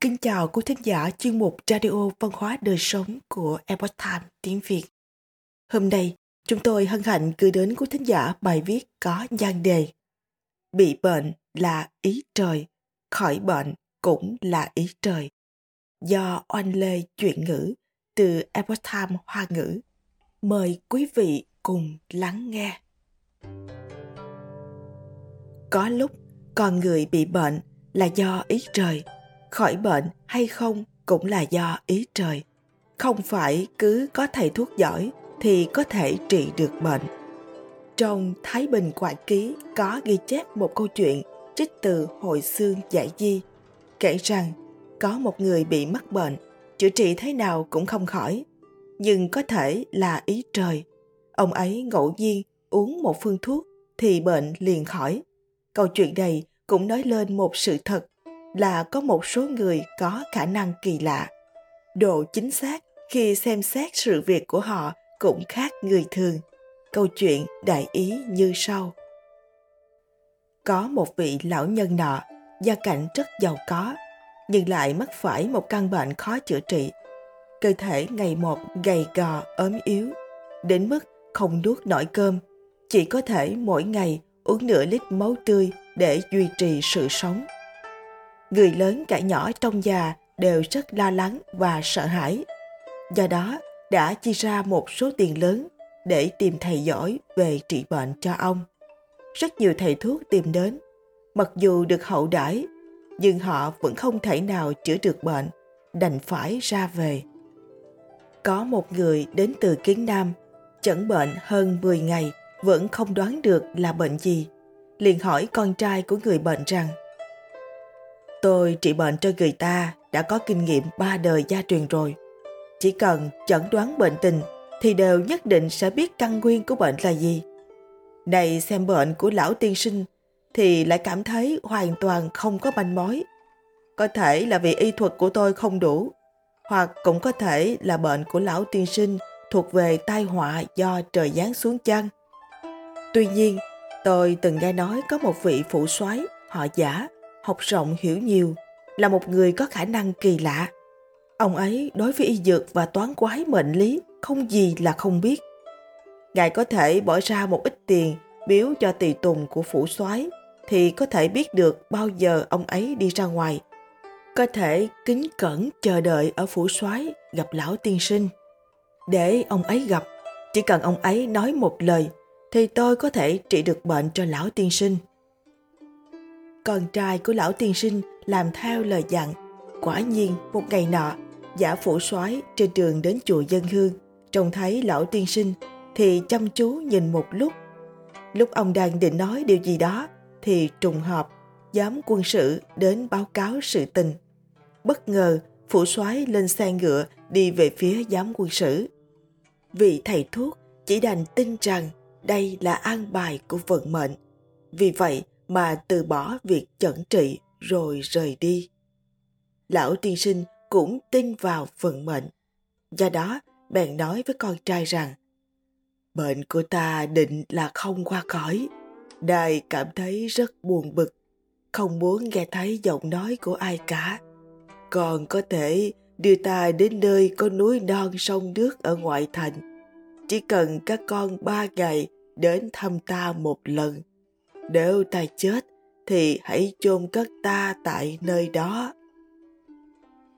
Kính chào quý thính giả chuyên mục Radio Văn hóa Đời Sống của Epoch Times tiếng Việt. Hôm nay, chúng tôi hân hạnh gửi đến quý thính giả bài viết có nhan đề Bị bệnh là ý trời, khỏi bệnh cũng là ý trời. Do Oanh Lê chuyện ngữ từ Epoch Times Hoa ngữ. Mời quý vị cùng lắng nghe. Có lúc con người bị bệnh là do ý trời – khỏi bệnh hay không cũng là do ý trời. Không phải cứ có thầy thuốc giỏi thì có thể trị được bệnh. Trong thái bình quản ký có ghi chép một câu chuyện trích từ hội xương giải di, kể rằng có một người bị mắc bệnh, chữa trị thế nào cũng không khỏi, nhưng có thể là ý trời. Ông ấy ngẫu nhiên uống một phương thuốc thì bệnh liền khỏi. Câu chuyện này cũng nói lên một sự thật là có một số người có khả năng kỳ lạ. Độ chính xác khi xem xét sự việc của họ cũng khác người thường. Câu chuyện đại ý như sau. Có một vị lão nhân nọ, gia cảnh rất giàu có, nhưng lại mắc phải một căn bệnh khó chữa trị. Cơ thể ngày một gầy gò, ốm yếu, đến mức không nuốt nổi cơm, chỉ có thể mỗi ngày uống nửa lít máu tươi để duy trì sự sống người lớn cả nhỏ trong nhà đều rất lo lắng và sợ hãi. Do đó, đã chi ra một số tiền lớn để tìm thầy giỏi về trị bệnh cho ông. Rất nhiều thầy thuốc tìm đến, mặc dù được hậu đãi, nhưng họ vẫn không thể nào chữa được bệnh, đành phải ra về. Có một người đến từ Kiến Nam, chẩn bệnh hơn 10 ngày vẫn không đoán được là bệnh gì. Liền hỏi con trai của người bệnh rằng Tôi trị bệnh cho người ta đã có kinh nghiệm ba đời gia truyền rồi. Chỉ cần chẩn đoán bệnh tình thì đều nhất định sẽ biết căn nguyên của bệnh là gì. Này xem bệnh của lão tiên sinh thì lại cảm thấy hoàn toàn không có manh mối. Có thể là vì y thuật của tôi không đủ, hoặc cũng có thể là bệnh của lão tiên sinh thuộc về tai họa do trời giáng xuống chân. Tuy nhiên, tôi từng nghe nói có một vị phụ soái họ giả học rộng hiểu nhiều, là một người có khả năng kỳ lạ. Ông ấy đối với y dược và toán quái mệnh lý không gì là không biết. Ngài có thể bỏ ra một ít tiền biếu cho tùy tùng của phủ soái thì có thể biết được bao giờ ông ấy đi ra ngoài. Có thể kính cẩn chờ đợi ở phủ soái gặp lão tiên sinh. Để ông ấy gặp, chỉ cần ông ấy nói một lời thì tôi có thể trị được bệnh cho lão tiên sinh con trai của lão tiên sinh làm theo lời dặn. Quả nhiên, một ngày nọ, giả phủ soái trên đường đến chùa dân hương, trông thấy lão tiên sinh thì chăm chú nhìn một lúc. Lúc ông đang định nói điều gì đó thì trùng hợp giám quân sự đến báo cáo sự tình. Bất ngờ, phủ soái lên xe ngựa đi về phía giám quân sự. Vị thầy thuốc chỉ đành tin rằng đây là an bài của vận mệnh. Vì vậy, mà từ bỏ việc chẩn trị rồi rời đi. Lão tiên sinh cũng tin vào vận mệnh. Do đó, bèn nói với con trai rằng Bệnh của ta định là không qua khỏi. Đài cảm thấy rất buồn bực, không muốn nghe thấy giọng nói của ai cả. Còn có thể đưa ta đến nơi có núi non sông nước ở ngoại thành. Chỉ cần các con ba ngày đến thăm ta một lần nếu ta chết, thì hãy chôn cất ta tại nơi đó.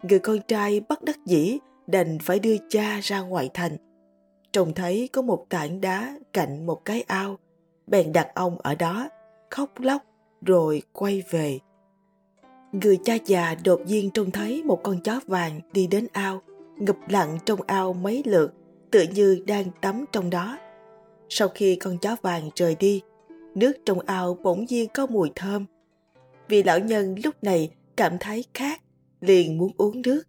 Người con trai bất đắc dĩ đành phải đưa cha ra ngoài thành. Trông thấy có một tảng đá cạnh một cái ao, bèn đặt ông ở đó, khóc lóc rồi quay về. Người cha già đột nhiên trông thấy một con chó vàng đi đến ao, ngập lặng trong ao mấy lượt, tựa như đang tắm trong đó. Sau khi con chó vàng rời đi nước trong ao bỗng nhiên có mùi thơm. Vì lão nhân lúc này cảm thấy khát, liền muốn uống nước.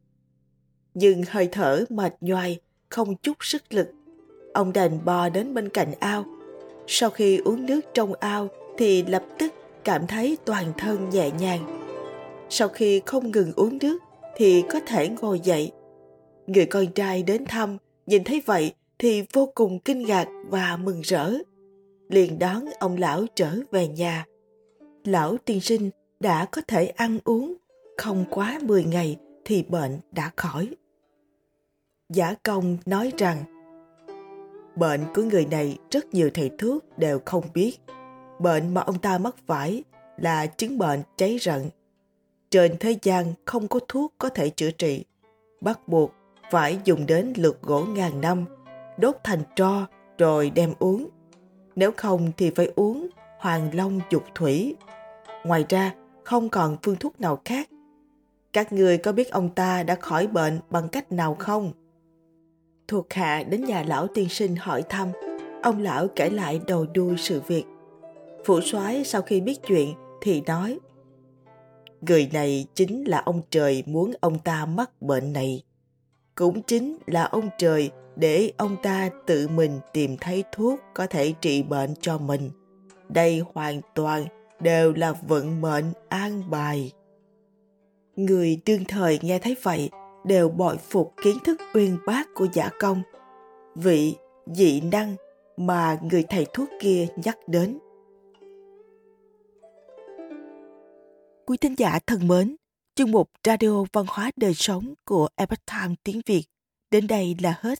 Nhưng hơi thở mệt nhoài, không chút sức lực. Ông đành bò đến bên cạnh ao. Sau khi uống nước trong ao thì lập tức cảm thấy toàn thân nhẹ nhàng. Sau khi không ngừng uống nước thì có thể ngồi dậy. Người con trai đến thăm, nhìn thấy vậy thì vô cùng kinh ngạc và mừng rỡ liền đón ông lão trở về nhà. Lão tiên sinh đã có thể ăn uống, không quá 10 ngày thì bệnh đã khỏi. Giả công nói rằng bệnh của người này rất nhiều thầy thuốc đều không biết. Bệnh mà ông ta mắc phải là chứng bệnh cháy rận. Trên thế gian không có thuốc có thể chữa trị. Bắt buộc phải dùng đến lược gỗ ngàn năm, đốt thành tro rồi đem uống. Nếu không thì phải uống hoàng long dục thủy. Ngoài ra, không còn phương thuốc nào khác. Các người có biết ông ta đã khỏi bệnh bằng cách nào không? Thuộc hạ đến nhà lão tiên sinh hỏi thăm. Ông lão kể lại đầu đuôi sự việc. Phủ soái sau khi biết chuyện thì nói Người này chính là ông trời muốn ông ta mắc bệnh này. Cũng chính là ông trời để ông ta tự mình tìm thấy thuốc có thể trị bệnh cho mình. Đây hoàn toàn đều là vận mệnh an bài. Người đương thời nghe thấy vậy đều bội phục kiến thức uyên bác của giả công, vị dị năng mà người thầy thuốc kia nhắc đến. Quý thính giả thân mến, chương mục Radio Văn hóa Đời Sống của Epoch Time tiếng Việt đến đây là hết.